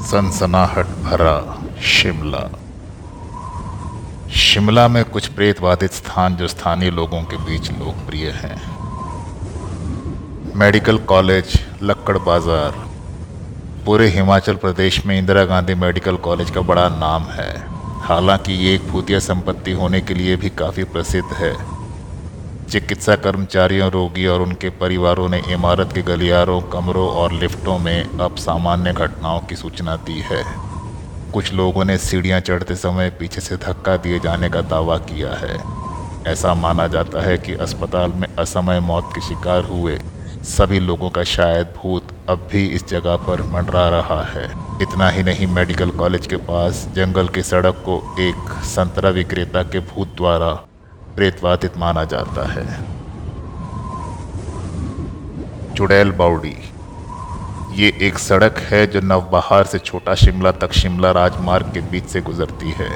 सनसनाहट भरा शिमला। शिमला में कुछ प्रेतवादित स्थान जो स्थानीय लोगों के बीच लोकप्रिय हैं। मेडिकल कॉलेज, लक्कड़ बाज़ार, पूरे हिमाचल प्रदेश में इंदिरा गांधी मेडिकल कॉलेज का बड़ा नाम है। हालाँकि ये एक भूतिया संपत्ति होने के लिए भी काफ़ी प्रसिद्ध है। चिकित्सा कर्मचारियों, रोगी और उनके परिवारों ने इमारत के गलियारों, कमरों और लिफ्टों में अब सामान्य घटनाओं की सूचना दी है। कुछ लोगों ने सीढ़ियाँ चढ़ते समय पीछे से धक्का दिए जाने का दावा किया है। ऐसा माना जाता है कि अस्पताल में असमय मौत के शिकार हुए सभी लोगों का शायद भूत अब भी इस जगह पर मंडरा रहा है। इतना ही नहीं, मेडिकल कॉलेज के पास जंगल की सड़क को एक संतरा विक्रेता के भूत द्वारा प्रेतवादित माना जाता है। चुड़ैल बाउडी ये एक सड़क है जो नवबहार से छोटा शिमला तक शिमला राजमार्ग के बीच से गुजरती है।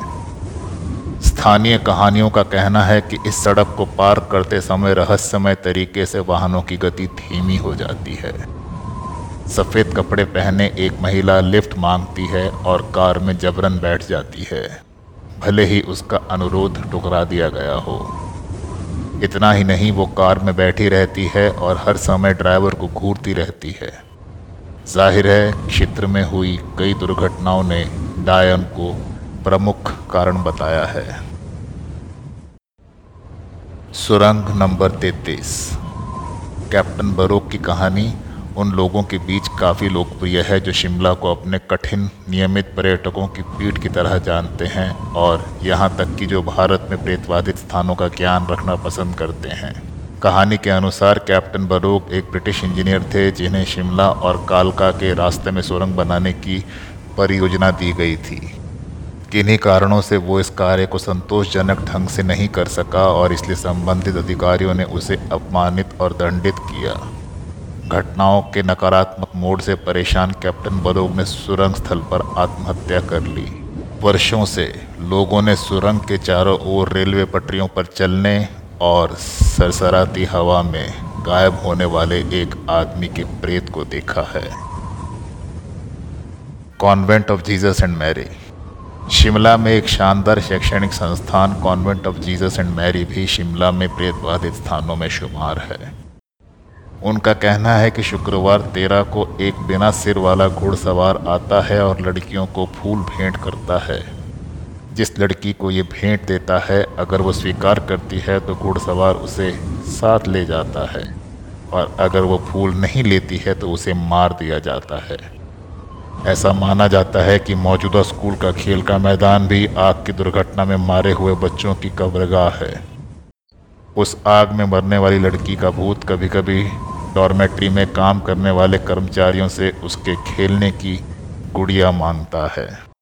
स्थानीय कहानियों का कहना है कि इस सड़क को पार करते समय रहस्यमय तरीके से वाहनों की गति धीमी हो जाती है। सफ़ेद कपड़े पहने एक महिला लिफ्ट मांगती है और कार में जबरन बैठ जाती है। भले ही उसका अनुरोध टुकरा दिया गया हो। इतना ही नहीं, वो कार में बैठी रहती है और हर समय ड्राइवर को घूरती रहती है। ज़ाहिर है, क्षेत्र में हुई कई दुर्घटनाओं ने डायन को प्रमुख कारण बताया है। सुरंग नंबर तैतीस। कैप्टन बरोक की कहानी उन लोगों के बीच काफ़ी लोकप्रिय है जो शिमला को अपने कठिन, नियमित पर्यटकों की पीठ की तरह जानते हैं और यहाँ तक कि जो भारत में प्रेतवादित स्थानों का ज्ञान रखना पसंद करते हैं। कहानी के अनुसार कैप्टन बरोक एक ब्रिटिश इंजीनियर थे जिन्हें शिमला और कालका के रास्ते में सुरंग बनाने की परियोजना दी गई थी। किन्हीं कारणों से वो इस कार्य को संतोषजनक ढंग से नहीं कर सका और इसलिए संबंधित अधिकारियों ने उसे अपमानित और दंडित किया। घटनाओं के नकारात्मक मोड से परेशान कैप्टन बरोग ने सुरंग स्थल पर आत्महत्या कर ली। वर्षों से लोगों ने सुरंग के चारों ओर रेलवे पटरियों पर चलने और सरसराती हवा में गायब होने वाले एक आदमी के प्रेत को देखा है। Convent of Jesus and Mary. Shimla में एक शानदार शैक्षणिक संस्थान Convent of Jesus and Mary भी शिमला में प्रेतवादित स्थानों में शुमार है। उनका कहना है कि शुक्रवार तेरह को एक बिना सिर वाला घुड़सवार आता है और लड़कियों को फूल भेंट करता है। जिस लड़की को ये भेंट देता है, अगर वो स्वीकार करती है तो घुड़सवार उसे साथ ले जाता है। और अगर वो फूल नहीं लेती है तो उसे मार दिया जाता है। ऐसा माना जाता है कि मौजूदा स्कूल का खेल का मैदान भी आग की दुर्घटना में मारे हुए बच्चों की कब्रगाह है। उस आग में मरने वाली लड़की का भूत कभी कभी डॉर्मेट्री में काम करने वाले कर्मचारियों से उसके खेलने की गुड़िया माँगता है।